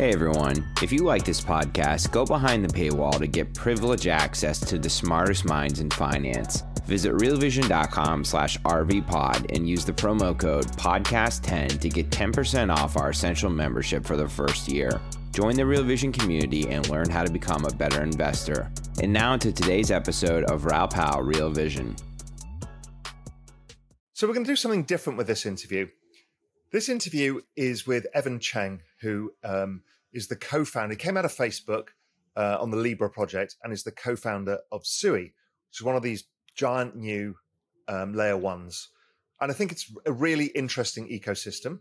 Hey everyone, if you like this podcast, go behind the paywall to get privileged access to the smartest minds in finance. Visit realvision.com slash rvpod and use the promo code podcast10 to get 10% off our essential membership for the first year. Join the Real Vision community and learn how to become a better investor. And now to today's episode of Raoul Pal Real Vision. So we're going to do something different with this interview. This interview is with Evan Cheng, who um, is the co-founder. He came out of Facebook uh, on the Libra project and is the co-founder of Sui, which is one of these giant new um, layer ones. And I think it's a really interesting ecosystem.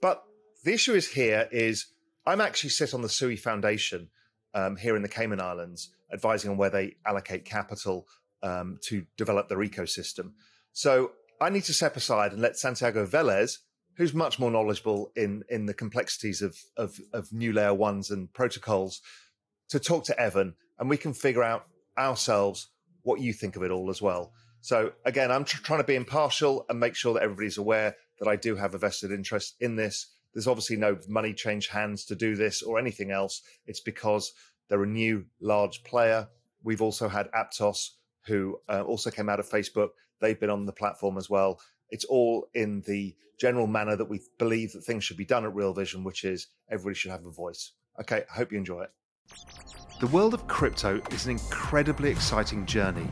But the issue is here is I'm actually sit on the Sui Foundation um, here in the Cayman Islands, advising on where they allocate capital um, to develop their ecosystem. So I need to step aside and let Santiago Velez, who's much more knowledgeable in in the complexities of of, of new layer ones and protocols, to talk to Evan, and we can figure out ourselves what you think of it all as well. So again, I'm tr- trying to be impartial and make sure that everybody's aware that I do have a vested interest in this. There's obviously no money change hands to do this or anything else. It's because they're a new large player. We've also had Aptos, who uh, also came out of Facebook. They've been on the platform as well. It's all in the general manner that we believe that things should be done at Real Vision, which is everybody should have a voice. Okay, I hope you enjoy it. The world of crypto is an incredibly exciting journey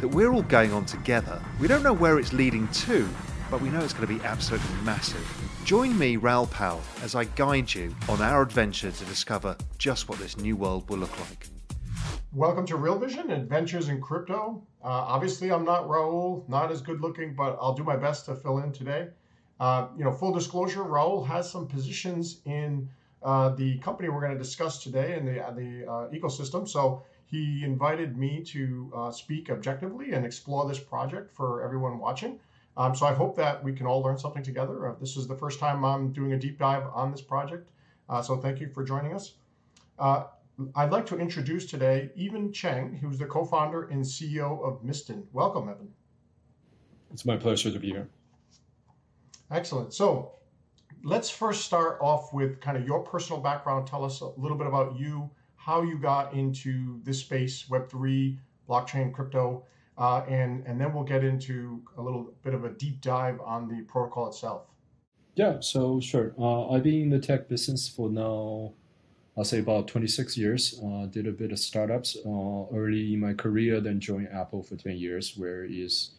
that we're all going on together. We don't know where it's leading to, but we know it's going to be absolutely massive. Join me, Raoul Pal, as I guide you on our adventure to discover just what this new world will look like. Welcome to Real Vision Adventures in Crypto. Uh, obviously, I'm not Raoul, not as good looking, but I'll do my best to fill in today. Uh, you know, full disclosure, Raoul has some positions in uh, the company we're going to discuss today in the the uh, ecosystem. So he invited me to uh, speak objectively and explore this project for everyone watching. Um, so I hope that we can all learn something together. Uh, this is the first time I'm doing a deep dive on this project. so thank you for joining us. I'd like to introduce today Evan Cheng, who's the co-founder and CEO of Mysten. Welcome, Evan. It's my pleasure to be here. Excellent. So let's first start off with kind of your personal background. Tell us a little bit about you, how you got into this space, Web3, blockchain, crypto, uh, and, and then we'll get into a little bit of a deep dive on the protocol itself. Yeah, so sure. Uh, I've been in the tech business for now I'll say about 26 years. Uh, did a bit of startups uh, early in my career, then joined Apple for 10 years, where is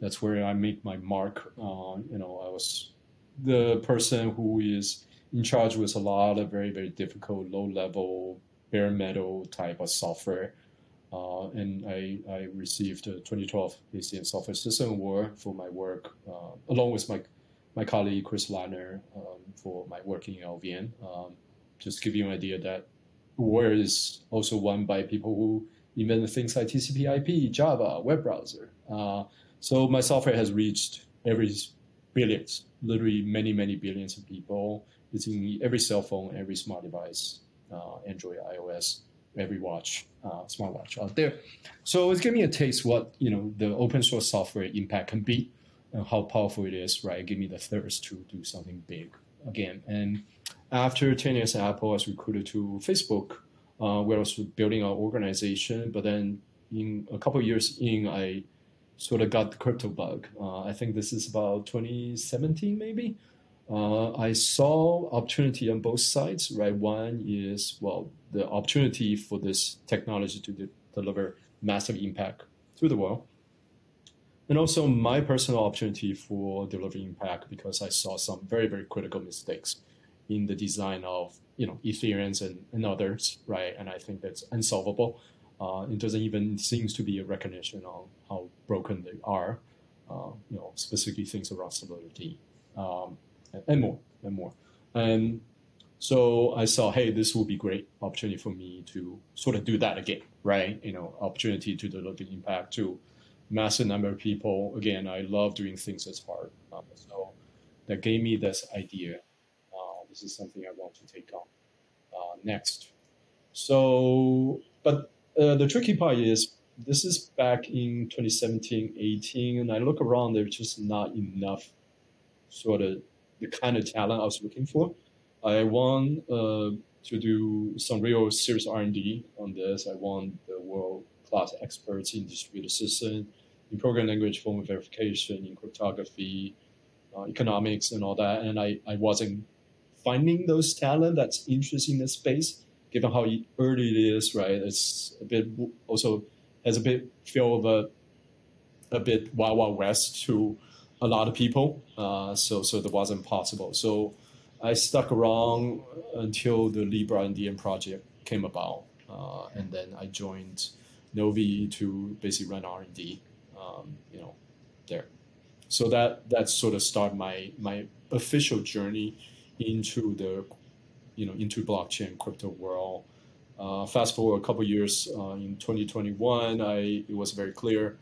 that's where I made my mark. Uh, you know, I was the person who is in charge with a lot of very very difficult, low level, bare metal type of software. Uh, and I, I received a 2012 ACM Software System Award for my work, uh, along with my my colleague Chris Lattner um, for my work in LLVM. Um, just give you an idea that Word is also won by people who invent things like TCP/IP, Java, web browser. Uh, so my software has reached every billions, literally many many billions of people. It's in every cell phone, every smart device, uh, Android, iOS, every watch, uh, smartwatch out there. So it's giving me a taste what you know the open source software impact can be, and how powerful it is. Right, give me the thirst to do something big again and after 10 years at Apple, I was recruited to Facebook, uh, where I was building our organization. But then in a couple years in, I sort of got the crypto bug. Uh, I think this is about 2017, maybe. Uh, I saw opportunity on both sides, right? One is, well, the opportunity for this technology to de- deliver massive impact to the world. And also my personal opportunity for delivering impact because I saw some very, very critical mistakes in the design of you know Ethereum and, and others, right? And I think that's unsolvable. Uh, it doesn't even seems to be a recognition of how broken they are. Uh, you know, specifically things around stability um, and, more and more. And so I saw, hey, this will be great opportunity for me to sort of do that again, right? You know, opportunity to deliver impact to massive number of people. Again, I love doing things that's hard. Um, so that gave me this idea this is something I want to take on uh, next. So, but uh, the tricky part is this is back in 2017, 18, and I look around, there's just not enough sort of the kind of talent I was looking for. I want uh, to do some real serious R&D on this. I want the world class experts in distributed system, in program language form verification, in cryptography, uh, economics, and all that. And I, I wasn't finding those talent that's interested in the space, given how early it is. Right, it's a bit also has a bit feel of a a bit wild wild west to a lot of people. Uh, so so that wasn't possible. So I stuck around until the Libra Indian project came about, uh, and then I joined Novi to basically run R and D. Um, you know, there. So that that sort of started my my official journey into the you know into blockchain crypto world. Uh, fast forward a couple years uh, in 2021, I it was very clear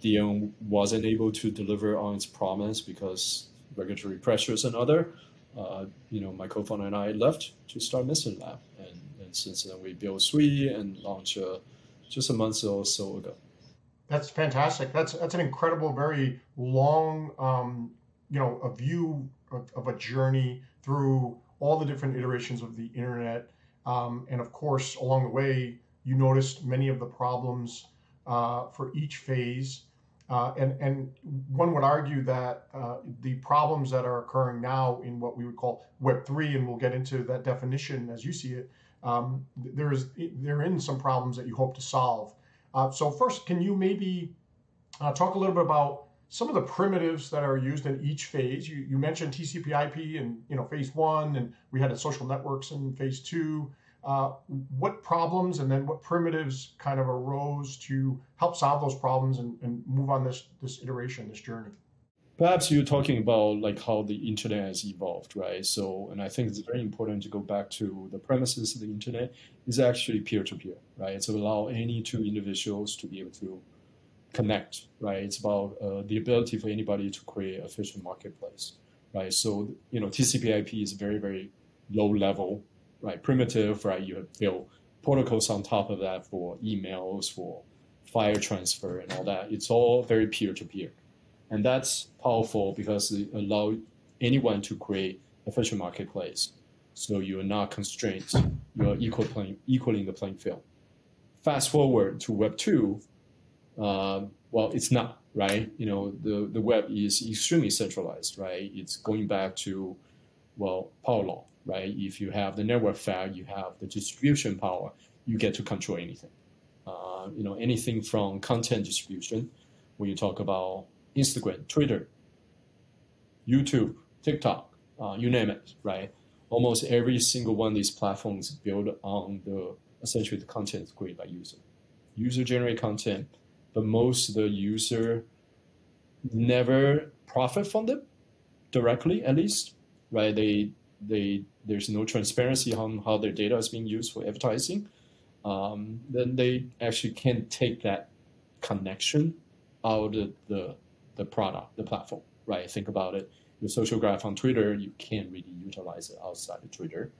Diem wasn't able to deliver on its promise because regulatory pressures and other uh, you know, my co-founder and I left to start Mysten Lab, and, and since then we built Sui and launched uh, just a month or so ago. That's fantastic. That's that's an incredible, very long, um, you know, a view of, of, a journey through all the different iterations of the internet, um, and of course, along the way, you noticed many of the problems uh, for each phase. Uh, and, and one would argue that uh, the problems that are occurring now in what we would call Web3, and we'll get into that definition as you see it, um, there's there are in some problems that you hope to solve. Uh, so first, can you maybe uh, talk a little bit about some of the primitives that are used in each phase? You, you mentioned TCP/IP and you know phase one, and we had social networks in phase two. Uh, what problems and then what primitives kind of arose to help solve those problems and, and move on this this iteration, this journey? Perhaps you're talking about like how the internet has evolved, right? So, and I think it's very important to go back to the premises of the internet is actually peer-to-peer, right? It's allow any two individuals to be able to connect, right? It's about uh, the ability for anybody to create a efficient marketplace, right? So, you know, TCP/IP is very, very low level right? Primitive, right? You have built protocols on top of that for emails, for file transfer, and all that. It's all very peer to peer, and that's powerful because it allows anyone to create efficient marketplace. So you are not constrained. You are equal playing, equaling the playing field. Fast forward to Web two. Uh, well, it's not right. You know, the the web is extremely centralized, right? It's going back to well, power law, right? If you have the network effect, you have the distribution power, you get to control anything. Uh, you know, anything from content distribution, when you talk about Instagram, Twitter, YouTube, TikTok, uh, you name it, right? Almost every single one of these platforms built on the essentially the content created by user. User generated content, but most the user never profit from them directly, at least, right? They they there's no transparency on how their data is being used for advertising, um, then they actually can't take that connection out of the the product, the platform, right? Think about it. Your social graph on Twitter, you can't really utilize it outside of Twitter.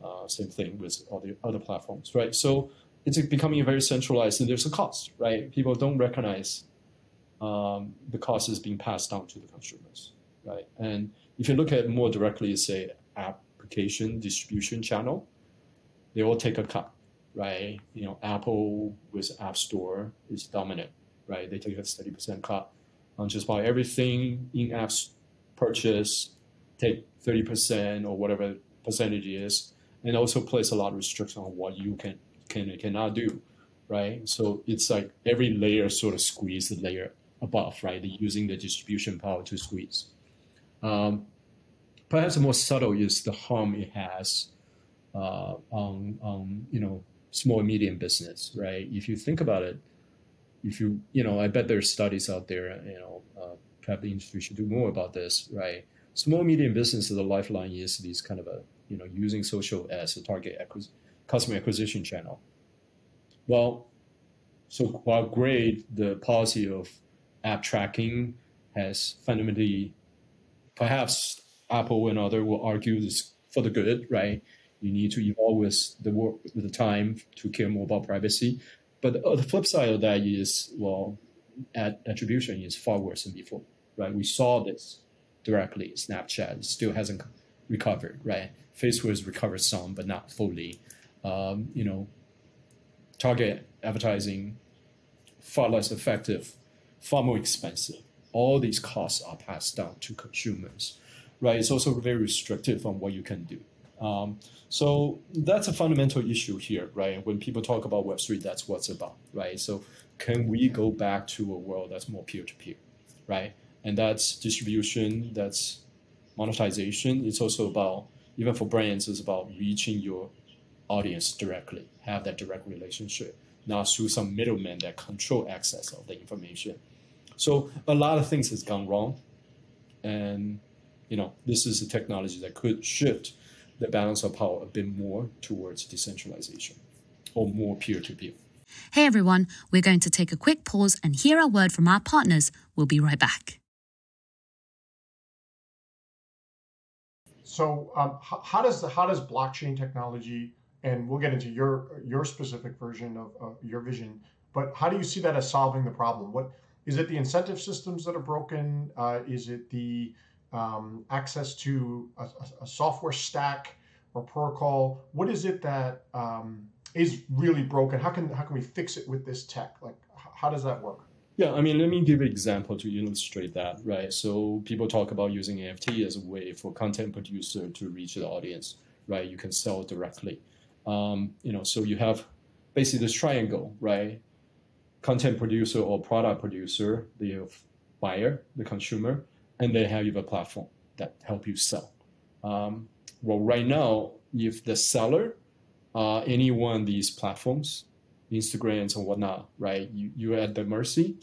Uh, same thing with all the other platforms, right? So it's becoming very centralized, and there's a cost, right? People don't recognize um, the cost is being passed down to the consumers, right? And if you look at more directly, say application distribution channel, they all take a cut, right? You know, Apple with App Store is dominant, right? They take a 30% cut on just about everything in apps purchase, take 30% or whatever percentage is, and also place a lot of restriction on what you can can cannot do, right? So it's like every layer sort of squeeze the layer above, right? They're using the distribution power to squeeze. Um, perhaps the more subtle is the harm it has uh, on, on you know small and medium business, right? If you think about it, if you you know, I bet there's studies out there, you know, uh, perhaps the industry should do more about this, right? Small medium business, the lifeline is these kind of a you know using social as a target acquis- customer acquisition channel. Well, so while great, the policy of app tracking has fundamentally perhaps Apple and other will argue this for the good, right? You need to evolve with the work, with the time to care more about privacy. But the flip side of that is, well, attribution is far worse than before, right? We saw this directly. Snapchat still hasn't recovered, right? Facebook has recovered some, but not fully. Um, you know, target advertising far less effective, far more expensive. All these costs are passed down to consumers, right? It's also very restrictive on what you can do. Um, so that's a fundamental issue here, right? When people talk about Web3, that's what's about, right? So can we go back to a world that's more peer-to-peer, right? And that's distribution, that's monetization. It's also about, even for brands, it's about reaching your audience directly, have that direct relationship, not through some middleman that control access of the information. So a lot of things has gone wrong. And, you know, this is a technology that could shift the balance of power a bit more towards decentralization or more peer-to-peer. Hey everyone, we're going to take a quick pause and hear a word from our partners. We'll be right back. So, um, how, how, does the, how does blockchain technology, and we'll get into your your specific version of your vision, but how do you see that as solving the problem? What is it? The incentive systems that are broken? Uh, is it the um, access to a, a, software stack or protocol? What is it that um, is really broken? How can how can we fix it with this tech? Like, how does that work? Yeah, I mean, let me give an example to illustrate that, right? So people talk about using NFT as a way for content producer to reach the audience, right? You can sell directly. Um, you know, so you have basically this triangle, right? Content producer or product producer, the buyer, the consumer, and they have a platform that help you sell. Um, well, right now, if the seller, uh, any one of these platforms, Instagrams and whatnot, right? You you're at the mercy,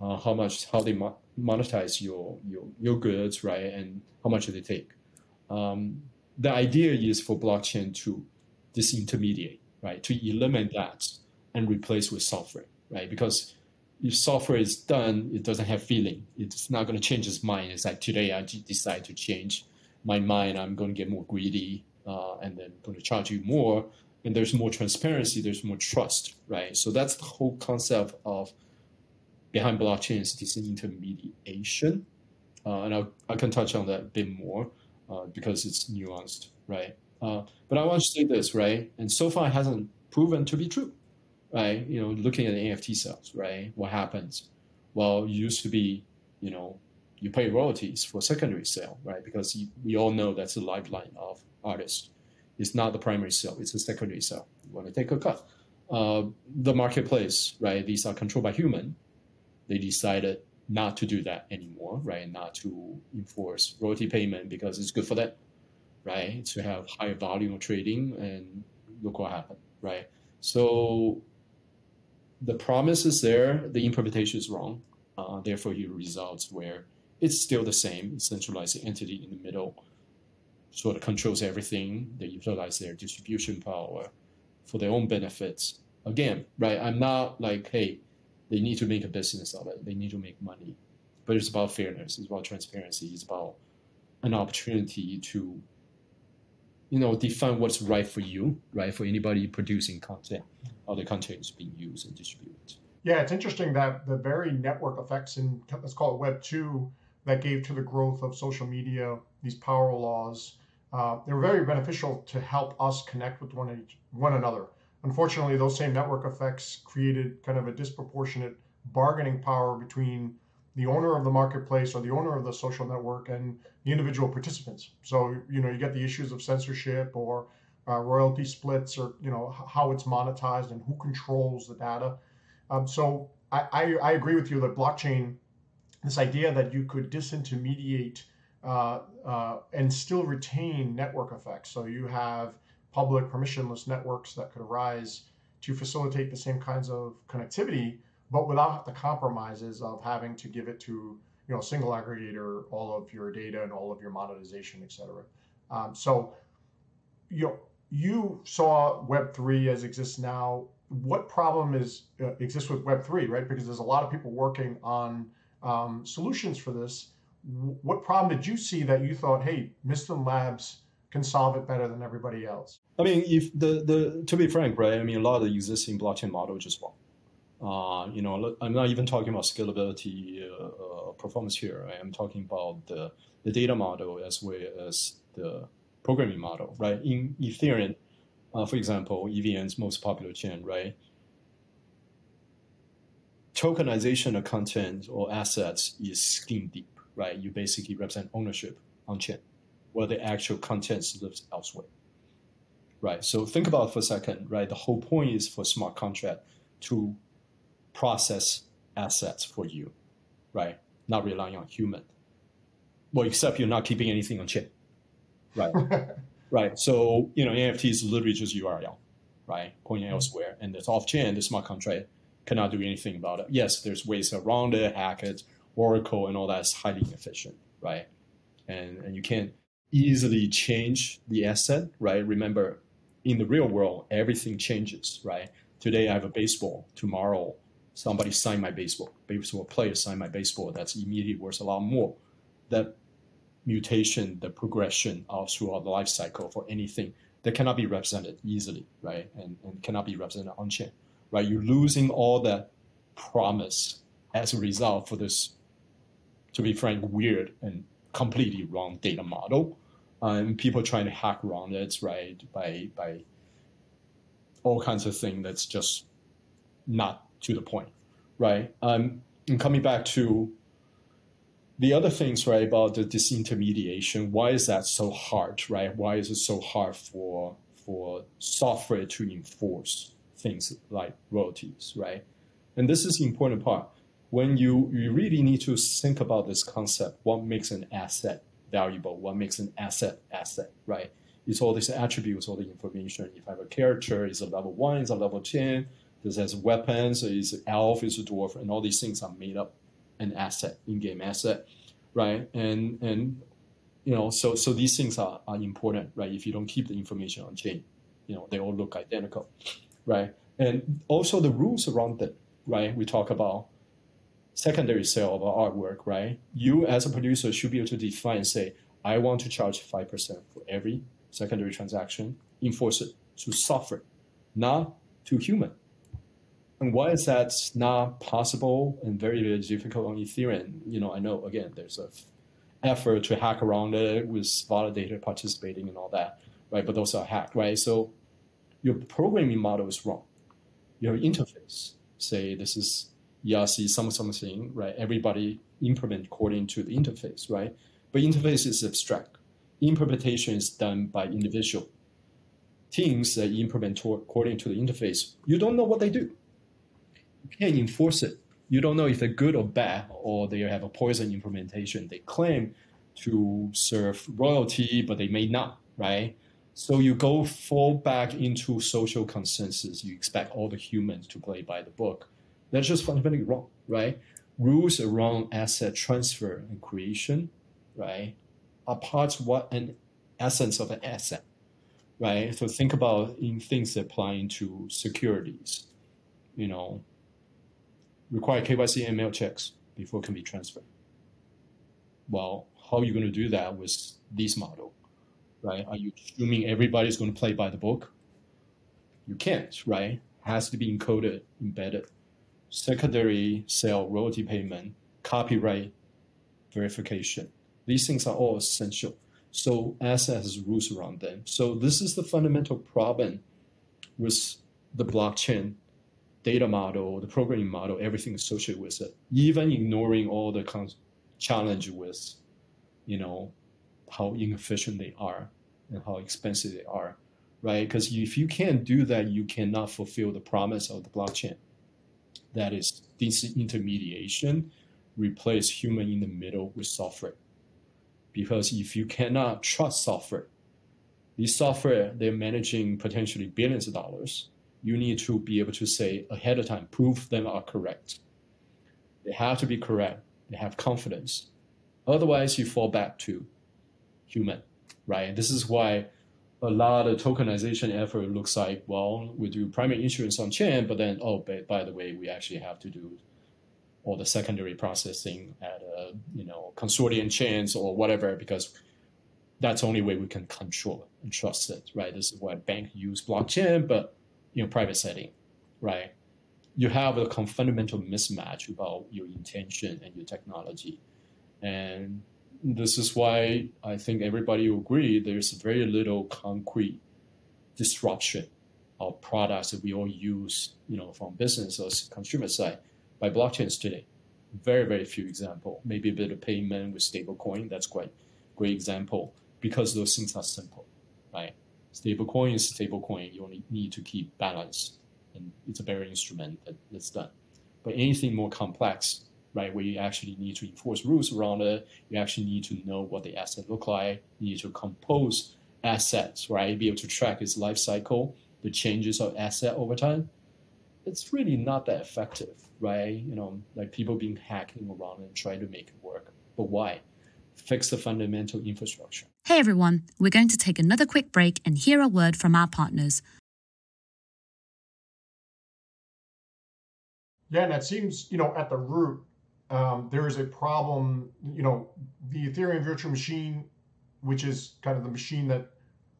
uh, how much how they mo- monetize your your your goods, right? And how much do they take? Um, the idea is for blockchain to disintermediate, right? To eliminate that and replace with software, right? Because if software is done, it doesn't have feeling. It's not going to change its mind. It's like today I decide to change my mind. I'm going to get more greedy, uh, and then going to charge you more. And there's more transparency. There's more trust, right? So that's the whole concept of behind blockchain is disintermediation, uh, and I'll, I can touch on that a bit more uh, because it's nuanced, right? Uh, but I want to say this, right? And so far, it hasn't proven to be true right? You know, looking at the NFT sales, right? What happens? Well, it used to be, you know, you pay royalties for secondary sale, right? Because you, we all know that's the lifeline of artists. It's not the primary sale; it's a secondary sale. You want to take a cut. Uh, the marketplace, right? These are controlled by human. They decided not to do that anymore, right? Not to enforce royalty payment because it's good for them, right? To have higher volume of trading and look what happened, right? So the promise is there, the implementation is wrong. Uh, therefore, you results where it's still the same centralized entity in the middle, sort of controls everything. They utilize their distribution power for their own benefits. Again, right? I'm not like, hey, they need to make a business of it. They need to make money, but it's about fairness. It's about transparency. It's about an opportunity to you know define what's right for you right for anybody producing content how the content is being used and distributed. Yeah it's interesting that the very network effects in let's call it web 2 that gave to the growth of social media these power laws uh, they were very beneficial to help us connect with one, one another. Unfortunately those same network effects created kind of a disproportionate bargaining power between the owner of the marketplace or the owner of the social network and the individual participants. So you know you get the issues of censorship or uh, royalty splits or you know how it's monetized and who controls the data. Um, so I, I, I, agree with you that blockchain, this idea that you could disintermediate uh, uh, and still retain network effects. So you have public permissionless networks that could arise to facilitate the same kinds of connectivity but without the compromises of having to give it to you know single aggregator all of your data and all of your monetization, et cetera. Um, so you know, you saw Web three as exists now. What problem is uh, exists with Web three, right? Because there's a lot of people working on um, solutions for this. What problem did you see that you thought, hey, Mysten Labs can solve it better than everybody else? I mean, if the the to be frank, right? I mean, a lot of the existing blockchain model just wrong. Uh, you know, I'm not even talking about scalability uh, uh, performance here. I'm talking about the, the data model as well as the programming model, right? In Ethereum, uh, for example, EVM's most popular chain, right? Tokenization of content or assets is skin deep, right? You basically represent ownership on chain, where the actual contents lives elsewhere, right? So think about it for a second, right? The whole point is for smart contract to process assets for you, right? Not relying on human. Well, except you're not keeping anything on chain, right? right. So you know, NFT is literally just URL, right? Pointing elsewhere, and it's off chain. The smart contract cannot do anything about it. Yes, there's ways around it, hack it, Oracle, and all that is highly inefficient, right? And and you can't easily change the asset, right? Remember, in the real world, everything changes, right? Today I have a baseball. Tomorrow somebody signed my baseball. Baseball player signed my baseball. That's immediately worth a lot more. That mutation, the progression of throughout the life cycle for anything that cannot be represented easily, right? And, and cannot be represented on chain, right? You're losing all that promise as a result for this, to be frank, weird and completely wrong data model. Um, people trying to hack around it, right? By by all kinds of things that's just not to the point, right? Um, and coming back to the other things, right, about the disintermediation, why is that so hard, right? Why is it so hard for for software to enforce things like royalties, right? And this is the important part. When you, you really need to think about this concept, what makes an asset valuable, what makes an asset asset, right? It's all these attributes, all the information. If I have a character, is a level one, is a level 10, this has weapons, is elf, is a dwarf, and all these things are made up an asset, in-game asset, right? And and you know, so so these things are, are important, right? If you don't keep the information on chain, you know, they all look identical, right? And also the rules around it, right? We talk about secondary sale of artwork, right? You as a producer should be able to define say, I want to charge five percent for every secondary transaction, enforce it to software, not to human. And why is that not possible and very, very difficult on Ethereum? You know, I know again there's a f- effort to hack around it with validator participating and all that, right? But those are hacked, right? So your programming model is wrong. Your interface, say this is ERC some something, right? Everybody implement according to the interface, right? But interface is abstract. Implementation is done by individual teams that implement according to the interface. You don't know what they do can't enforce it. You don't know if they're good or bad, or they have a poison implementation. They claim to serve royalty, but they may not, right? So you go fall back into social consensus. You expect all the humans to play by the book. That's just fundamentally wrong, right? Rules around asset transfer and creation, right, are parts what an essence of an asset, right? So think about in things applying to securities, you know, require KYC and AML checks before it can be transferred. Well, how are you going to do that with this model, right? Are you assuming everybody's going to play by the book? You can't, right? Has to be encoded, embedded. Secondary sale royalty payment, copyright verification. These things are all essential. So asset has rules around them. So this is the fundamental problem with the blockchain data model, the programming model, everything associated with it, even ignoring all the con- challenge with, you know, how inefficient they are and how expensive they are, right? Because if you can't do that, you cannot fulfill the promise of the blockchain. That is disintermediation, replace human in the middle with software. Because if you cannot trust software, these software they're managing potentially billions of dollars you need to be able to say ahead of time, prove them are correct. They have to be correct. They have confidence. Otherwise, you fall back to human, right? This is why a lot of tokenization effort looks like, well, we do primary issuance on chain, but then, oh, by, by the way, we actually have to do all the secondary processing at a, you know, consortium chains or whatever, because that's the only way we can control and trust it, right? This is why banks use blockchain, but in private setting, right? You have a fundamental mismatch about your intention and your technology. And this is why I think everybody will agree there's very little concrete disruption of products that we all use, you know, from business or consumer side by blockchains today. Very, very few example. Maybe a bit of payment with stablecoin. That's quite great example because those things are simple? Stablecoin is stablecoin. You only need to keep balance, and it's a bearer instrument that, that's done. But anything more complex, right, where you actually need to enforce rules around it, you actually need to know what the asset look like, you need to compose assets, right, be able to track its life cycle, the changes of asset over time. It's really not that effective, right? You know, like people being hacking around and trying to make it work. But why? Fix the fundamental infrastructure. Hey everyone, we're going to take another quick break and hear a word from our partners. Yeah, and it seems, you know, at the root, um, there is a problem. You know, the Ethereum virtual machine, which is kind of the machine that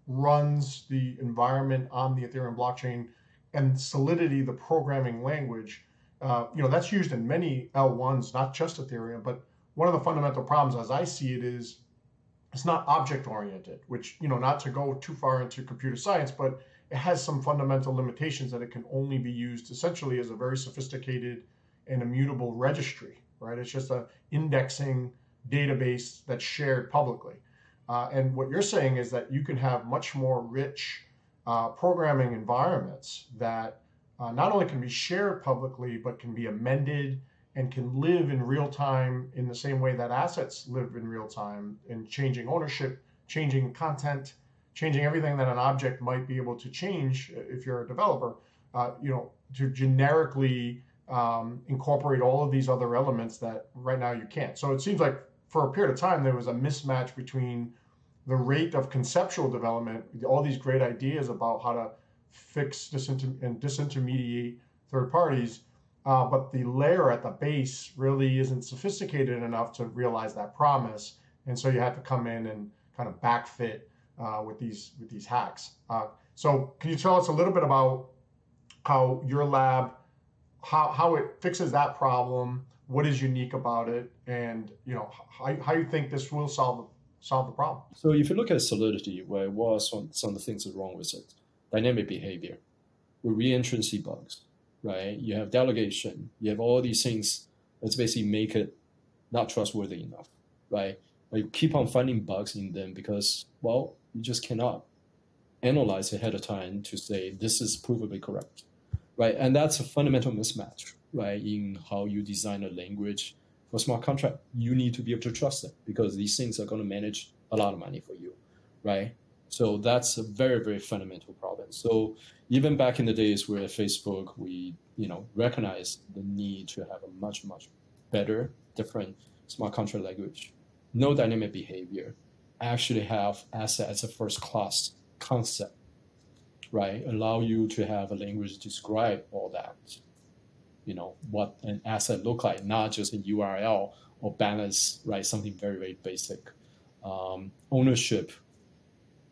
runs the environment on the Ethereum blockchain, and Solidity, the programming language, uh, you know, that's used in many L1s, not just Ethereum. But one of the fundamental problems, as I see it, is it's not object oriented, which, you know, not to go too far into computer science, but it has some fundamental limitations that it can only be used essentially as a very sophisticated and immutable registry, right? It's just a indexing database that's shared publicly. Uh, and what you're saying is that you can have much more rich uh, programming environments that uh, not only can be shared publicly, but can be amended and can live in real time in the same way that assets live in real time in changing ownership, changing content, changing everything that an object might be able to change if you're a developer, uh, you know, to generically um, incorporate all of these other elements that right now you can't. So it seems like for a period of time there was a mismatch between the rate of conceptual development, all these great ideas about how to fix disinter- and disintermediate third parties, uh, but the layer at the base really isn't sophisticated enough to realize that promise, and so you have to come in and kind of backfit uh, with these with these hacks. Uh, so can you tell us a little bit about how your lab how, how it fixes that problem? What is unique about it, and you know how, how you think this will solve solve the problem? So if you look at Solidity, where are some, some of the things that are wrong with it? Dynamic behavior, with reentrancy bugs, right? You have delegation, you have all these things that's basically make it not trustworthy enough, right? But you keep on finding bugs in them because, well, you just cannot analyze ahead of time to say this is provably correct, right? And that's a fundamental mismatch, right? In how you design a language for smart contract, you need to be able to trust it because these things are going to manage a lot of money for you, right? So that's a very, very fundamental problem. So even back in the days where at Facebook, we, you know, recognized the need to have a much, much better, different smart contract language, no dynamic behavior, actually have asset as a first class concept, right? Allow you to have a language describe all that, you know, what an asset look like, not just a URL or balance, right? Something very, very basic. Um, ownership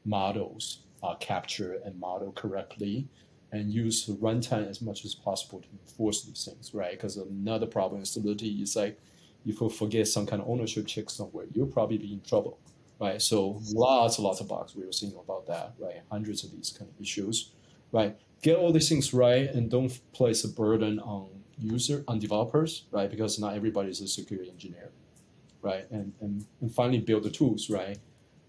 models uh, are captured and model correctly and use the runtime as much as possible to enforce these things, right? Because another problem in Solidity is like if you forget some kind of ownership check somewhere, you'll probably be in trouble, right? So lots and lots of bugs we were seeing about that, right? Hundreds of these kind of issues, right? Get all these things right and don't place a burden on user, on developers, right? Because not everybody is a security engineer, right? And, and, and finally build the tools, right?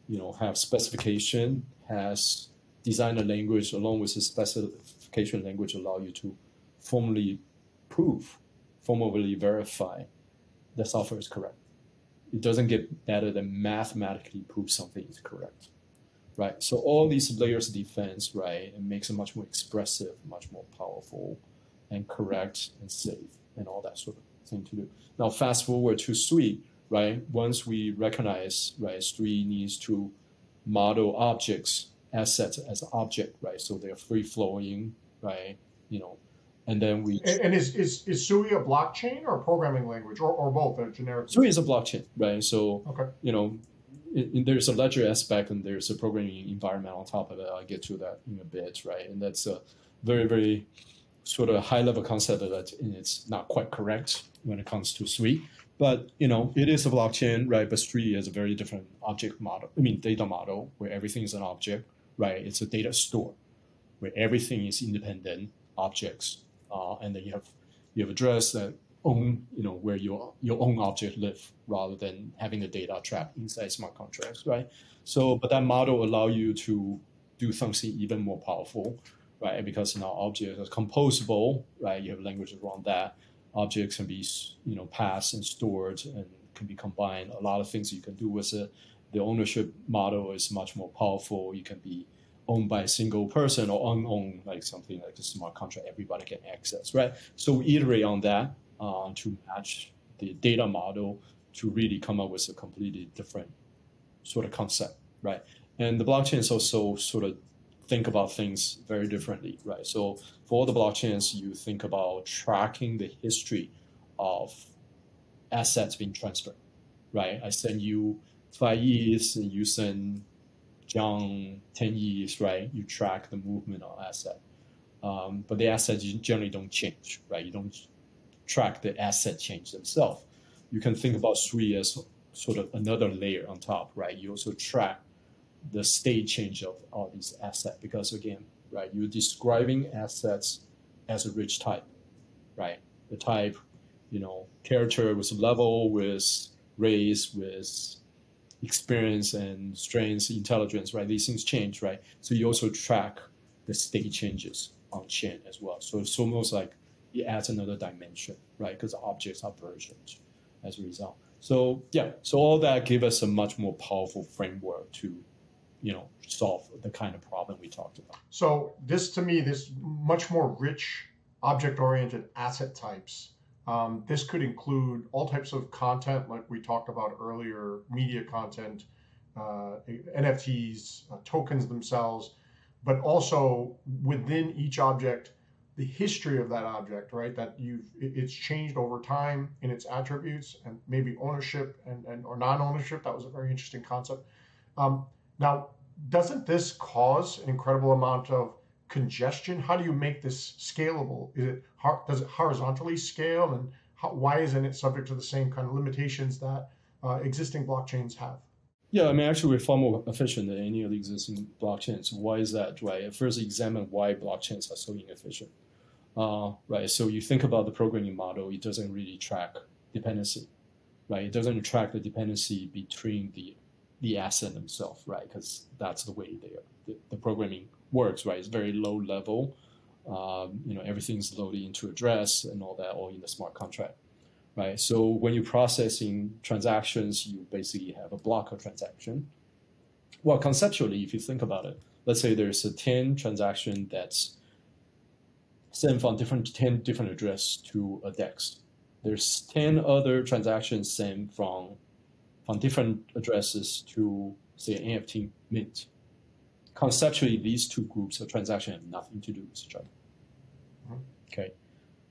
You know, have specification, has design a language along with the specification language allow you to formally prove, formally verify the software is correct. It doesn't get better than mathematically prove something is correct, right? So all these layers of defense, right, it makes it much more expressive, much more powerful, and correct and safe, and all that sort of thing to do. Now, fast forward to Sui, right? Once we recognize, right, Sui needs to model objects, assets as an object, right? So they're free flowing, right? You know, and then we and, and, is, is is Sui a blockchain or a programming language or, or both a generic? Sui is a blockchain, right? So okay. you know, it, it, there's a ledger aspect and there's a programming environment on top of it. I'll get to that in a bit, right? And that's a very very sort of high level concept that it's not quite correct when it comes to Sui. But you know, it is a blockchain, right? But Sui is a very different object model. I mean, data model where everything is an object, right? It's a data store where everything is independent objects, uh, and then you have you have address that own, you know, where your your own object live rather than having the data trapped inside smart contracts, right? So, but that model allow you to do something even more powerful, right? Because now objects are composable, right? You have languages around that. Objects can be, you know, passed and stored and can be combined. A lot of things you can do with it. The ownership model is much more powerful. You can be owned by a single person or unowned, like something like a smart contract everybody can access, right? So we iterate on that uh, to match the data model to really come up with a completely different sort of concept, right? And the blockchain is also sort of think about things very differently, right? So for the blockchains, you think about tracking the history of assets being transferred, right? I send you five years, and you send John ten years, right? You track the movement of asset, um, but the assets generally don't change, right? You don't track the asset change themselves. You can think about Sui as sort of another layer on top, right? You also track the state change of all these assets because again, right, you're describing assets as a rich type, right? The type, you know, character with level, with race, with experience and strengths, intelligence, right? These things change, right? So you also track the state changes on chain as well. So it's almost like it adds another dimension, right? Because objects are versions as a result. So yeah, so all that give us a much more powerful framework to, you know, solve the kind of problem we talked about. So this to me, this much more rich object-oriented asset types. Um, this could include all types of content, like we talked about earlier, media content, uh, NFTs, uh, tokens themselves, but also within each object, the history of that object, right? That you've it's changed over time in its attributes and maybe ownership and, and or non-ownership. That was a very interesting concept. Um, now, doesn't this cause an incredible amount of congestion? How do you make this scalable? Is it does it horizontally scale, and how, why isn't it subject to the same kind of limitations that uh, existing blockchains have? Yeah, I mean, actually, we're far more efficient than any of the existing blockchains. Why is that? Right. First, examine why blockchains are so inefficient. Uh, right. So you think about the programming model, it doesn't really track dependency, right? It doesn't track the dependency between the the asset themselves, right? Because that's the way they the, the, programming works, right? It's very low level. Um, you know, everything's loaded into address and all that, all in the smart contract, right? So when you're processing transactions, you basically have a block of transaction. Well, conceptually, if you think about it, let's say there's a 10 transaction that's sent from different 10 different address to a DEX. There's 10 other transactions sent from, from different addresses to, say, NFT Mint. Conceptually, these two groups of transactions have nothing to do with each other. Mm-hmm. Okay.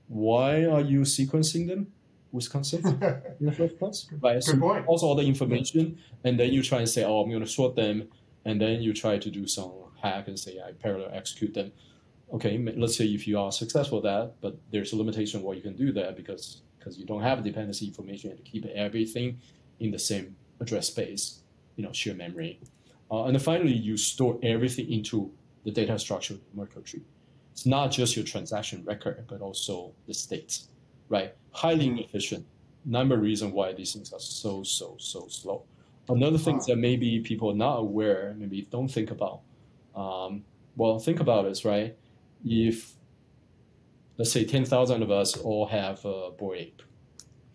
Why are you sequencing them with consent in the first place? Right. Good point. Also, all the information, and then you try and say, oh, I'm going to sort them, and then you try to do some hack and say, I parallel execute them okay, let's say if you are successful at that, but there's a limitation what you can do there because because you don't have dependency information to keep everything in the same address space, you know, shared memory. Uh, and then finally, you store everything into the data structure of Merkle tree. It's not just your transaction record, but also the states, right? Highly inefficient. Number reason why these things are so, so, so slow. Another thing that maybe people are not aware, maybe don't think about. Um, well, think about this, right? if let's say 10,000 of us all have a Bored Ape,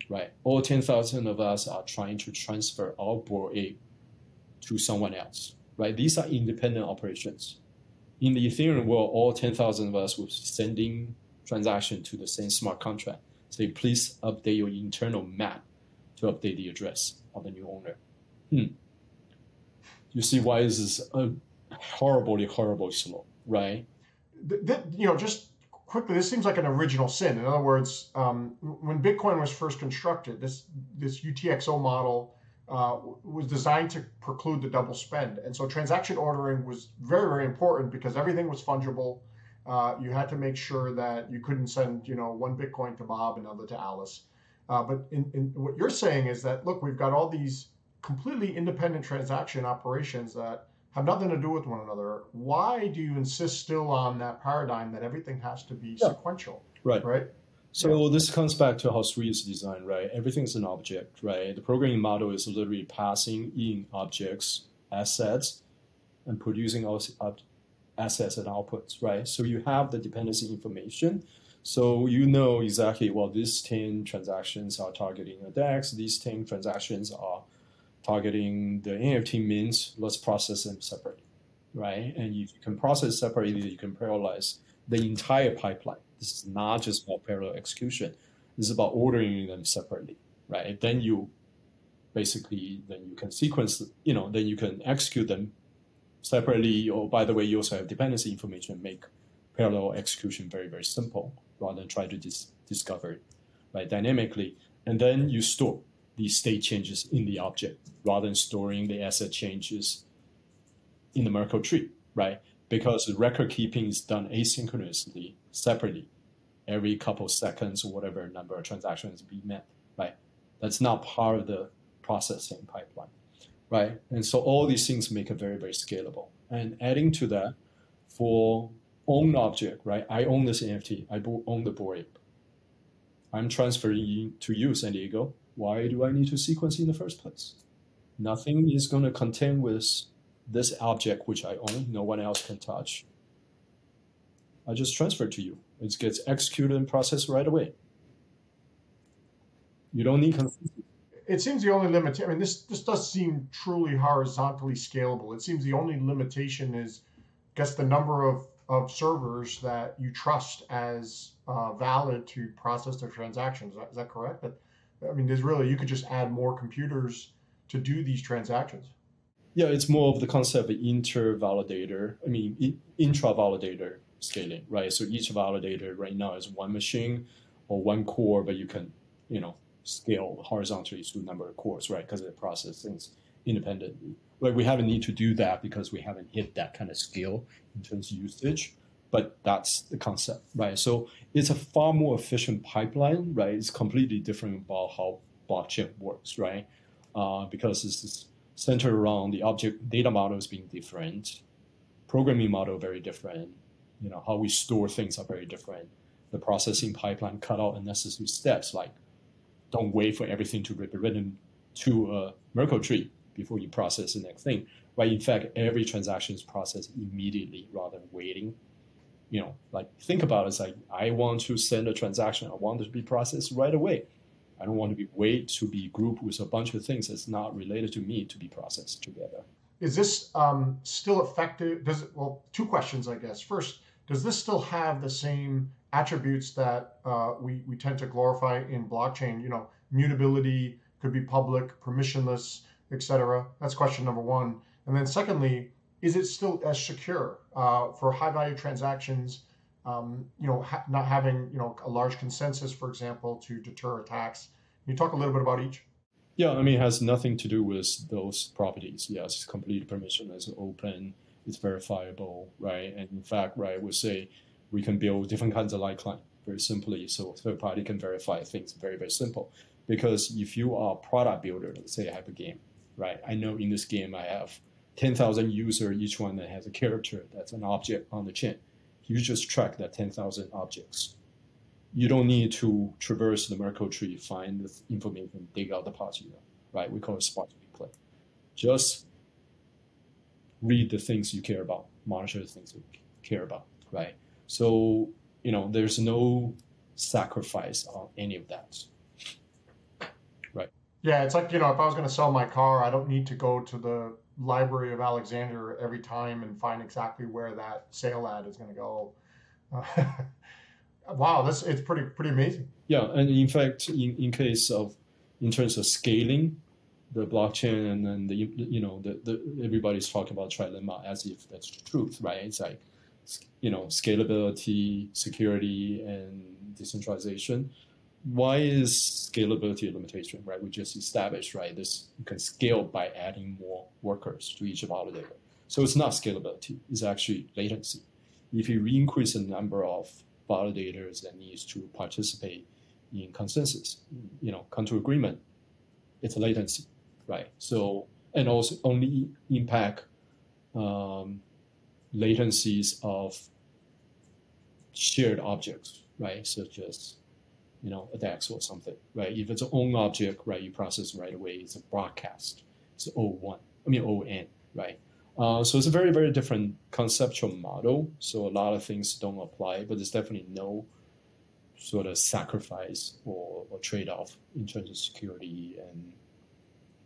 right? All 10,000 of us are trying to transfer our Bored Ape to someone else, right? These are independent operations. In the Ethereum world, all 10,000 of us will sending transaction to the same smart contract. Say, please update your internal map to update the address of the new owner. Hmm. You see why this is a horribly, horribly slow, right? you know, just quickly, this seems like an original sin. In other words, um, when Bitcoin was first constructed, this this UTXO model uh, was designed to preclude the double spend, and so transaction ordering was very very important because everything was fungible. Uh, you had to make sure that you couldn't send you know one Bitcoin to Bob, another to Alice. Uh, but in, in what you're saying is that look, we've got all these completely independent transaction operations that have nothing to do with one another. Why do you insist still on that paradigm that everything has to be yeah. sequential? Right. Right. So yeah. this comes back to how Sui is designed, right? Everything's an object, right? The programming model is literally passing in objects, assets, and producing assets and outputs, right? So you have the dependency information. So you know exactly, well, these 10 transactions are targeting a DEX, these 10 transactions are targeting the NFT means let's process them separately, right? And if you can process separately, you can parallelize the entire pipeline. This is not just about parallel execution. This is about ordering them separately, right? Then you basically then you can sequence, you know, then you can execute them separately. Or by the way, you also have dependency information, make parallel execution very very simple rather than try to dis- discover it, right? Dynamically, and then you store the state changes in the object rather than storing the asset changes in the Merkle tree, right? Because the record keeping is done asynchronously, separately, every couple seconds or whatever number of transactions be met, right? That's not part of the processing pipeline, right? And so all these things make it very, very scalable. And adding to that, for own object, right? I own this NFT. I own the Ape. I'm transferring to you, Santiago why do I need to sequence in the first place? Nothing is going to contain with this object which I own, no one else can touch. I just transfer to you. It gets executed and processed right away. You don't need. It seems the only limit. I mean, this this does seem truly horizontally scalable. It seems the only limitation is, I guess, the number of of servers that you trust as uh, valid to process their transactions. Is that, is that correct? That I mean, there's really you could just add more computers to do these transactions. Yeah, it's more of the concept of inter-validator. I mean, intra-validator scaling, right? So each validator right now is one machine or one core, but you can, you know, scale horizontally to a number of cores, right? Because it processes things independently. But we haven't need to do that because we haven't hit that kind of scale in terms of usage but that's the concept, right? So it's a far more efficient pipeline, right? It's completely different about how blockchain works, right? Uh, because it's centered around the object data models being different, programming model very different, you know, how we store things are very different. The processing pipeline cut out unnecessary steps like don't wait for everything to be written to a Merkle tree before you process the next thing. Right? In fact, every transaction is processed immediately rather than waiting you know, like think about it. It's like I want to send a transaction. I want it to be processed right away. I don't want to be wait to be grouped with a bunch of things that's not related to me to be processed together. Is this um, still effective? Does it, well, two questions, I guess. First, does this still have the same attributes that uh, we we tend to glorify in blockchain? You know, mutability could be public, permissionless, etc. That's question number one. And then secondly, is it still as secure uh, for high value transactions? Um, you know, ha- not having you know a large consensus, for example, to deter attacks. Can you talk a little bit about each? Yeah, I mean, it has nothing to do with those properties. Yes, it's complete permissionless, open, it's verifiable, right? And in fact, right, we say we can build different kinds of light client very simply, so third party can verify things very very simple. Because if you are a product builder, let's say I have a game, right? I know in this game I have 10,000 user, each one that has a character that's an object on the chain. You just track that 10,000 objects. You don't need to traverse the Merkle tree, find the information, dig out the parts you know, right? We call it spot replay. Just read the things you care about, monitor the things you care about, right? So, you know, there's no sacrifice on any of that. Right. Yeah, it's like, you know, if I was going to sell my car, I don't need to go to the Library of Alexandria every time and find exactly where that sale ad is going to go. Uh, wow, that's it's pretty pretty amazing. Yeah, and in fact, in, in case of in terms of scaling the blockchain and then the you know the, the everybody's talking about trilemma as if that's the truth, right? It's like you know scalability, security, and decentralization why is scalability a limitation, right? We just established, right? This you can scale by adding more workers to each validator. So it's not scalability, it's actually latency. If you increase the number of validators that needs to participate in consensus, you know, come to agreement, it's a latency, right? So and also only impact um, latencies of shared objects, right? Such as you know a DEX or something, right? If it's an own object, right, you process right away. It's a broadcast. It's O1. I mean ON, right? Uh, so it's a very very different conceptual model. So a lot of things don't apply, but there's definitely no sort of sacrifice or, or trade off in terms of security and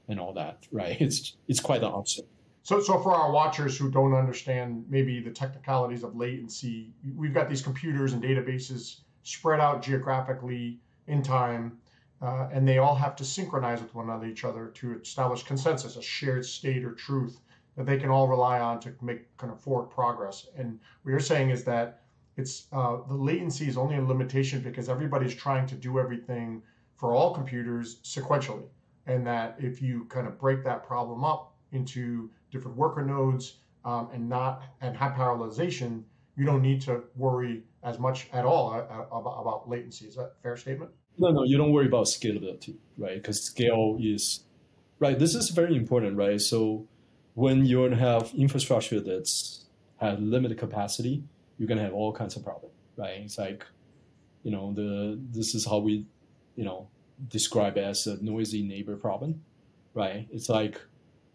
and all that, right? It's it's quite the opposite. So, so for our watchers who don't understand maybe the technicalities of latency, we've got these computers and databases spread out geographically in time, uh, and they all have to synchronize with one another, each other, to establish consensus, a shared state or truth that they can all rely on to make kind of forward progress. And what you're saying is that it's uh, the latency is only a limitation because everybody's trying to do everything for all computers sequentially and that if you kind of break that problem up into different worker nodes um, and not and have parallelization, you don't need to worry as much at all uh, uh about, latency. Is that fair statement? No, no, you don't worry about scalability, right? Because scale is right. This is very important, right? So when you have infrastructure that's has limited capacity, you're gonna have all kinds of problems, right? It's like, you know, the this is how we, you know, describe as a noisy neighbor problem, right? It's like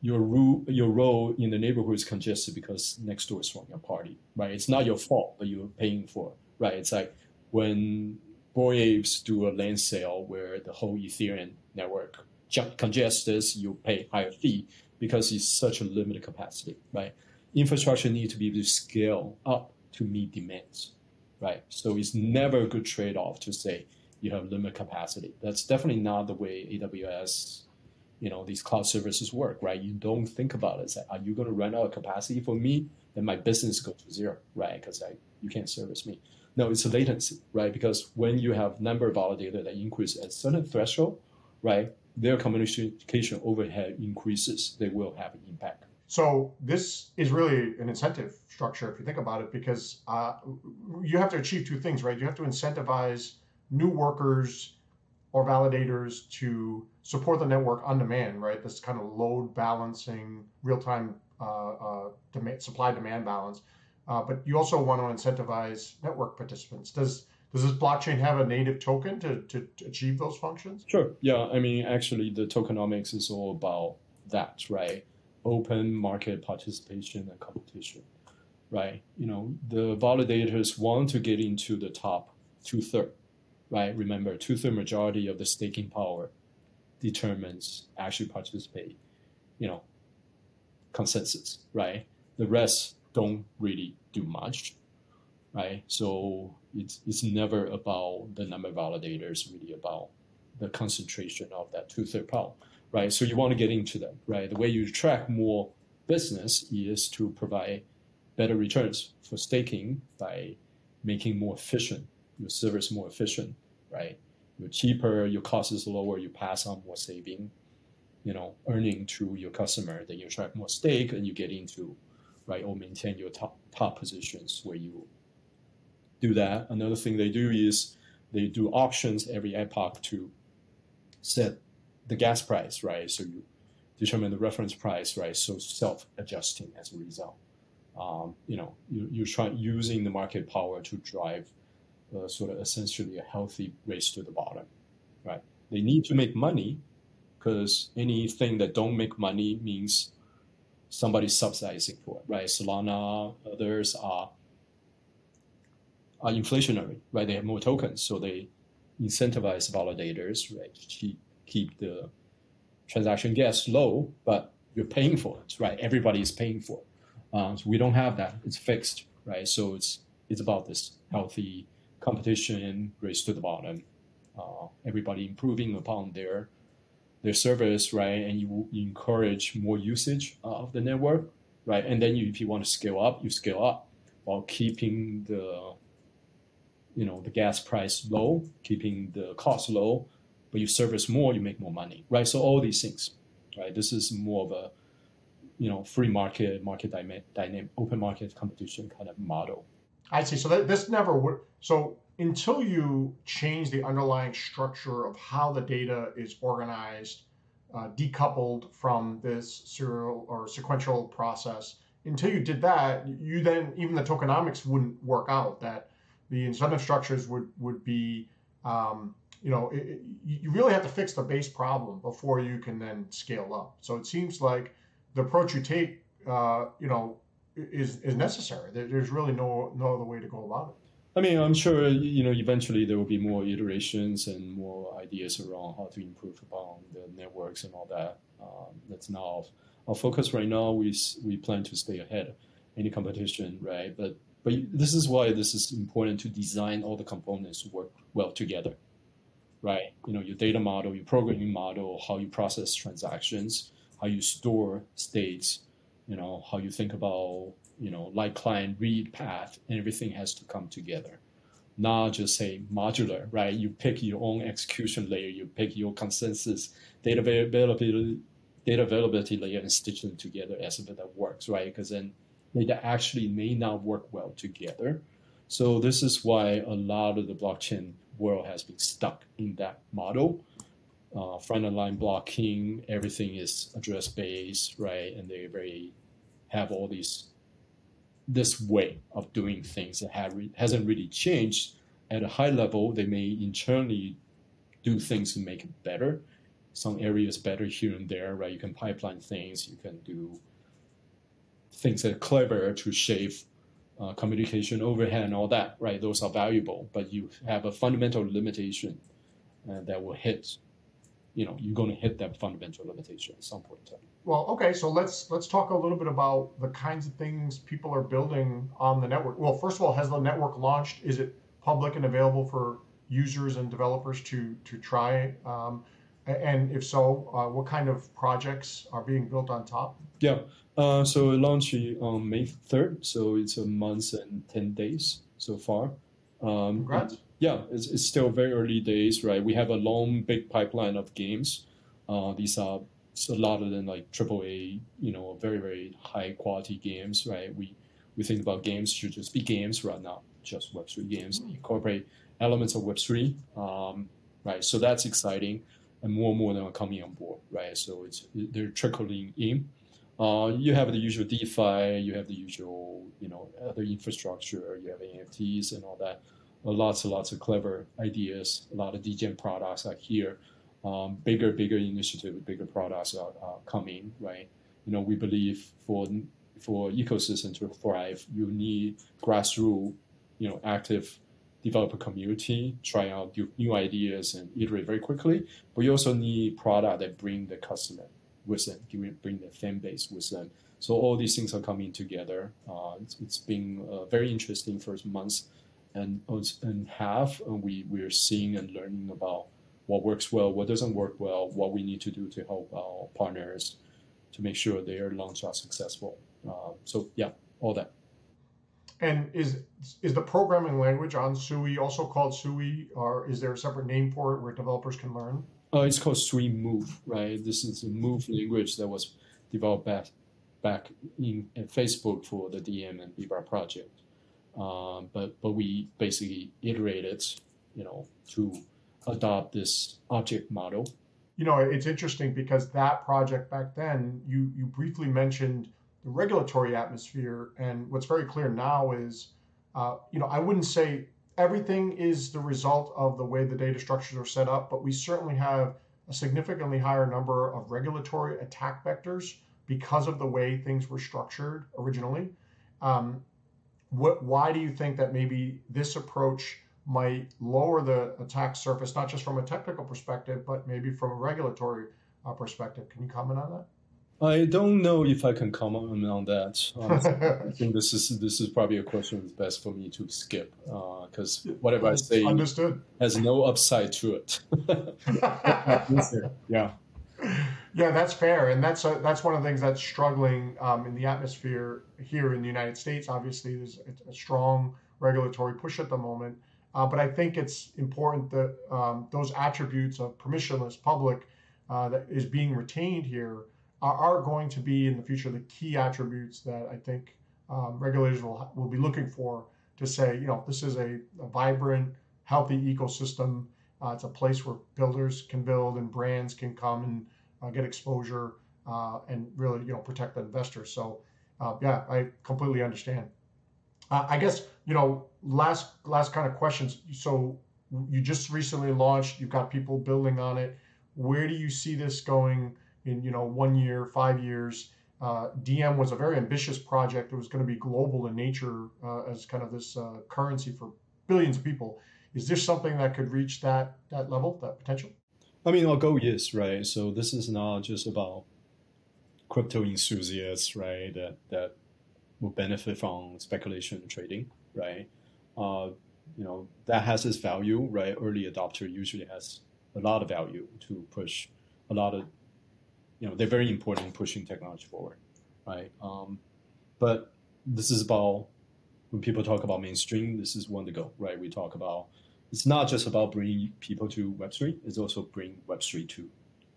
your ro- your role in the neighborhood is congested because next door is throwing a party, right? It's not your fault, but you're paying for, it, right? It's like when Bored Apes do a land sale where the whole Ethereum network congests, you pay higher fee because it's such a limited capacity, right? Infrastructure need to be able to scale up to meet demands, right? So it's never a good trade-off to say you have limited capacity. That's definitely not the way AWS, you know, these cloud services work, right? You don't think about it. Say, are you going to run out of capacity for me? Then my business goes to zero, right? Because you can't service me. No, it's latency, right? Because when you have number of validator that increase at certain threshold, right, their communication overhead increases. They will have an impact. So this is really an incentive structure if you think about it, because uh, you have to achieve two things, right? You have to incentivize new workers or validators to support the network on demand, right? This kind of load balancing, real time uh, uh, demand, supply demand balance. Uh, but you also want to incentivize network participants. Does does this blockchain have a native token to, to, to achieve those functions? Sure. Yeah. I mean, actually, the tokenomics is all about that, right? Open market participation and competition, right? You know, the validators want to get into the top two thirds right? Remember, two-third majority of the staking power determines actually participate, you know, consensus, right? The rest don't really do much, right? So it's it's never about the number of validators, really about the concentration of that two-third power, right? So you want to get into that, right? The way you track more business is to provide better returns for staking by making more efficient your service more efficient, right? You're cheaper, your cost is lower, you pass on more saving, you know, earning to your customer, then you attract more stake and you get into, right, or maintain your top top positions where you do that. Another thing they do is they do auctions every epoch to set the gas price, right? So you determine the reference price, right? So self-adjusting as a result. Um, you know, you, you're trying using the market power to drive uh, sort of essentially a healthy race to the bottom, right? They need to make money because anything that don't make money means somebody's subsidizing for it, right? Solana, others are are inflationary, right? They have more tokens, so they incentivize validators, right? To keep keep the transaction gas low, but you're paying for it, right? Everybody is paying for it. Um, so we don't have that; it's fixed, right? So it's it's about this healthy competition race to the bottom. Uh, everybody improving upon their their service, right? And you, encourage more usage of the network, right? And then you, if you want to scale up, you scale up while keeping the you know the gas price low, keeping the cost low, but you service more, you make more money, right? So all these things, right? This is more of a you know free market, market dynamic, open market competition kind of model. I see. So that, this never worked. So until you change the underlying structure of how the data is organized, uh, decoupled from this serial or sequential process, until you did that, you then even the tokenomics wouldn't work out. That the incentive structures would would be, um, you know, it, it, you really have to fix the base problem before you can then scale up. So it seems like the approach you take, uh, you know, is is necessary. There's really no no other way to go about it. I mean, I'm sure you know eventually there will be more iterations and more ideas around how to improve upon the networks and all that. Um, that's now our focus right now. We we plan to stay ahead any competition, right? But but this is why this is important to design all the components to work well together, right? You know, your data model, your programming model, how you process transactions, how you store states, you know, how you think about you know, like client read path, and everything has to come together. Not just say modular, right? You pick your own execution layer, you pick your consensus data availability, data availability layer, and stitch them together as if that works, right? Because then data actually may not work well together. So this is why a lot of the blockchain world has been stuck in that model. Uh, front end line blocking, everything is address based, right? And they very have all these this way of doing things that have hasn't really changed at a high level. They may internally do things to make it better. Some areas better here and there, right? You can pipeline things. You can do things that are clever to shave uh, communication overhead and all that, right? Those are valuable, but you have a fundamental limitation uh, that will hit. You know, you're going to hit that fundamental limitation at some point in time. Well, okay, so let's let's talk a little bit about the kinds of things people are building on the network. Well, first of all, has the network launched? Is it public and available for users and developers to to try? Um, and if so, uh, what kind of projects are being built on top? Yeah, uh, so it launched on May third, so it's a month and ten days so far. Um, Congrats. Yeah, it's, it's still very early days, right? We have a long, big pipeline of games. Uh, these are a lot of them like AAA, you know, very very high quality games, right? We we think about games should just be games, right? Not just Web three games. Incorporate elements of Web three, um, right? So that's exciting, and more and more of them are coming on board, right? So it's they're trickling in. Uh, you have the usual DeFi, you have the usual, you know, other infrastructure, you have NFTs and all that. Lots and lots of clever ideas. A lot of DGen products are here um, bigger, bigger initiative, bigger products are, are, coming, right? You know, we believe for for ecosystem to thrive, you need grassroots, you know, active developer community, try out new ideas and iterate very quickly. But you also need product that bring the customer with them, bring the fan base with them. So all these things are coming together. Uh, it's, it's been a very interesting first months and and half. And we we're seeing and learning about what works well, what doesn't work well, what we need to do to help our partners to make sure their launch are successful. Uh, so yeah, all that. And is is the programming language on Sui also called Sui, or is there a separate name for it where developers can learn? Uh, it's called Sui Move, right? This is a Move language that was developed back back in Facebook for the Diem and Libra project. Um, but but we basically iterated, you know, to adopt this object model. You know, it's interesting because that project back then, you you briefly mentioned the regulatory atmosphere, and what's very clear now is, uh, you know, I wouldn't say everything is the result of the way the data structures are set up, but we certainly have a significantly higher number of regulatory attack vectors because of the way things were structured originally. Um, what, why do you think that maybe this approach might lower the attack surface, not just from a technical perspective, but maybe from a regulatory uh, perspective. Can you comment on that? I don't know if I can comment on that. I think this is this is probably a question that's best for me to skip because uh, whatever I say Understood. has no upside to it. yeah. Yeah, that's fair, and that's a, that's one of the things that's struggling um, in the atmosphere here in the United States. Obviously, there's a strong regulatory push at the moment, uh, but I think it's important that um, those attributes of permissionless public uh, that is being retained here are, are, going to be in the future the key attributes that I think um, regulators will, will be looking for to say, you know, this is a, a vibrant, healthy ecosystem. Uh, it's a place where builders can build and brands can come and uh, get exposure uh, and really, you know, protect the investors. So, uh, yeah, I completely understand. Uh, I guess you know, last last kind of questions. So, you just recently launched. You've got people building on it. Where do you see this going in you know one year, five years? Uh, Diem was a very ambitious project. It was going to be global in nature uh, as kind of this currency for billions of people. Is this something that could reach that that level, that potential? I mean, our goal is right. So this is not just about crypto enthusiasts, right? That that will benefit from speculation and trading, right? Uh, you know that has its value, right? Early adopter usually has a lot of value to push a lot of you know they're very important in pushing technology forward, right? Um, but this is about when people talk about mainstream. This is one to go, right? We talk about it's not just about bringing people to Web three. It's also bring Web three to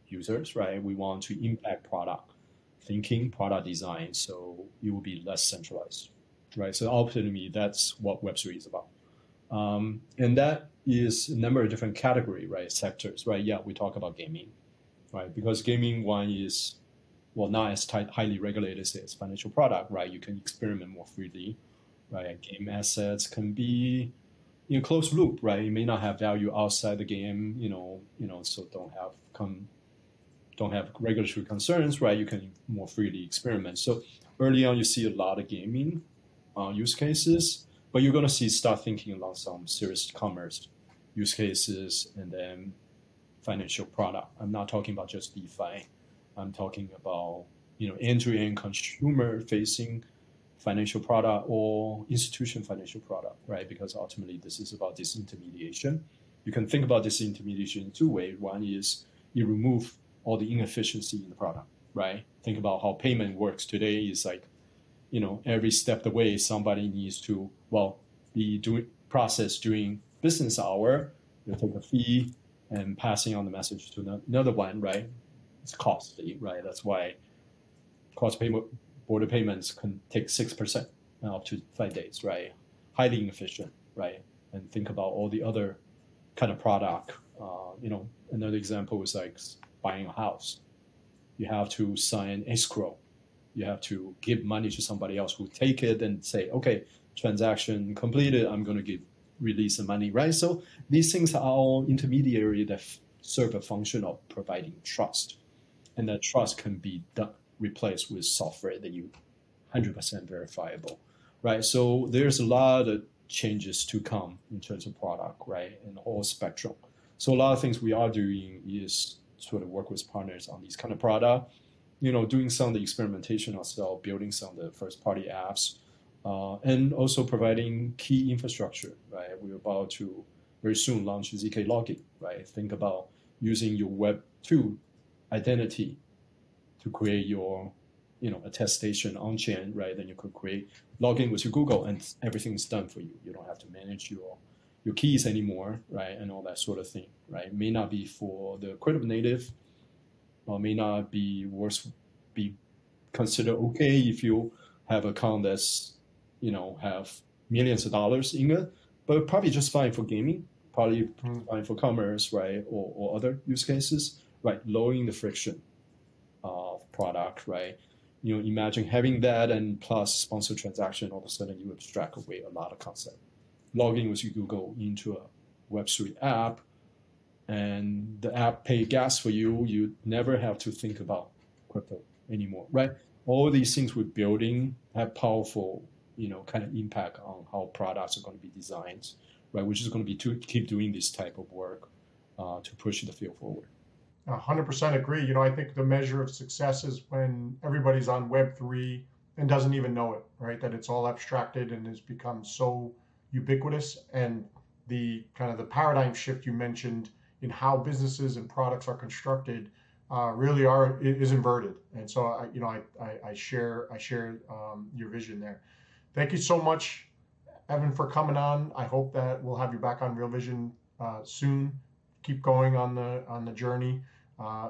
users, right? We want to impact product thinking, product design, so it will be less centralized, right? So ultimately, that's what Web three is about. Um, and that is a number of different category, right? Sectors, right? Yeah, we talk about gaming, right? Because gaming one is well not as tight, highly regulated as financial product, right? You can experiment more freely, right? Game assets can be in a closed loop, right? It may not have value outside the game, you know, you know, so don't have come don't have regulatory concerns, right? You can more freely experiment. So early on, you see a lot of gaming uh, use cases, but you're going to see start thinking along some serious commerce use cases and then financial product. I'm not talking about just DeFi. I'm talking about you know end-to-end consumer-facing financial product or institution financial product, right? Because ultimately this is about disintermediation. You can think about disintermediation in two ways. One is you remove all the inefficiency in the product, right? Think about how payment works today is like, you know, every step of the way somebody needs to, well, be doing process during business hour, you take a fee, and passing on the message to another one, right? It's costly, right? That's why cross payment border payments can take six percent up to five days, right? Highly inefficient, right? And think about all the other kind of product. Uh, you know, another example is like buying a house. You have to sign escrow. You have to give money to somebody else who take it and say, okay, transaction completed. I'm going to give release the money, right? So these things are all intermediary that serve a function of providing trust, and that trust can be done, replaced with software that you 100% verifiable, right? So there's a lot of changes to come in terms of product, right, and all spectrum. So a lot of things we are doing is sort of work with partners on these kind of product, you know, doing some of the experimentation ourselves, building some of the first party apps, uh, and also providing key infrastructure, right? We're about to very soon launch ZK login, right? Think about using your Web 2 identity to create your you know attestation on chain, right? Then you could create login with your Google, and everything's done for you. You don't have to manage your your keys anymore, right? And all that sort of thing, right? May not be for the crypto native, or may not be worth be considered okay if you have a account that's you know have millions of dollars in it, but probably just fine for gaming, probably mm. fine for commerce, right, or, or other use cases, right? Lowering the friction product, right? You know, imagine having that and plus sponsor transaction, all of a sudden you abstract away a lot of concept. Logging with Google into a Web3 app, and the app pay gas for you. You never have to think about crypto anymore, right? All these things we're building have powerful you know kind of impact on how products are going to be designed, right? Which is going to be to keep doing this type of work uh, to push the field forward. 100% agree. You know, I think the measure of success is when everybody's on Web three and doesn't even know it, right? That it's all abstracted and has become so ubiquitous. And the kind of the paradigm shift you mentioned in how businesses and products are constructed uh, really are is inverted. And so, I, you know, I, I, I share I share um, your vision there. Thank you so much, Evan, for coming on. I hope that we'll have you back on Real Vision uh, soon. Keep going on the on the journey. Uh,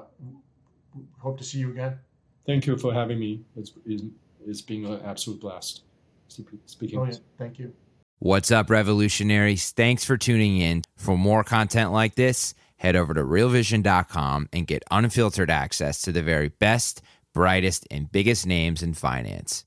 hope to see you again. Thank you for having me. It's, it's, it's been an absolute blast speaking. Oh, yeah. Thank you. What's up, revolutionaries? Thanks for tuning in. For more content like this, head over to realvision.com and get unfiltered access to the very best, brightest, and biggest names in finance.